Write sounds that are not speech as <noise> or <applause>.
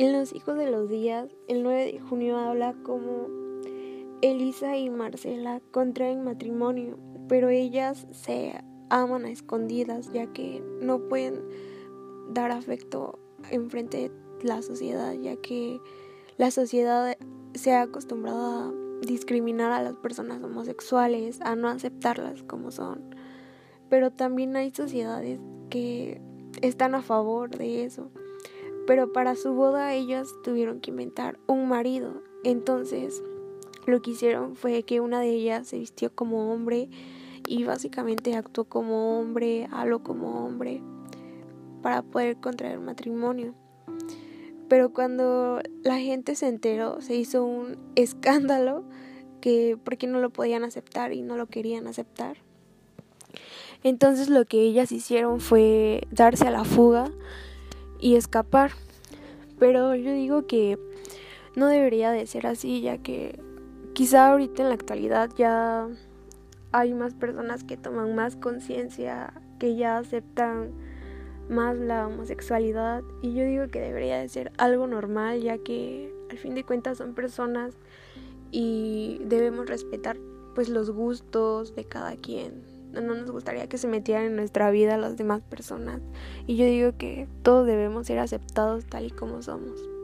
En Los Hijos de los Días, el 9 de junio habla como Elisa y Marcela contraen matrimonio, pero ellas se aman a escondidas ya que no pueden dar afecto enfrente de la sociedad, ya que la sociedad se ha acostumbrado a discriminar a las personas homosexuales, a no aceptarlas como son. Pero también hay sociedades que están a favor de eso. Pero para su boda ellas tuvieron que inventar un marido. Entonces lo que hicieron fue que una de ellas se vistió como hombre y básicamente actuó como hombre, habló como hombre para poder contraer matrimonio. Pero cuando la gente se enteró, se hizo un <laughs> escándalo que porque no lo podían aceptar y no lo querían aceptar. Entonces lo que ellas hicieron fue darse a la fuga y escapar. Pero yo digo que no debería de ser así, ya que quizá ahorita en la actualidad ya hay más personas que toman más conciencia, que ya aceptan más la homosexualidad y yo digo que debería de ser algo normal ya que al fin de cuentas son personas y debemos respetar pues los gustos de cada quien. No nos gustaría que se metieran en nuestra vida las demás personas y yo digo que todos debemos ser aceptados tal y como somos.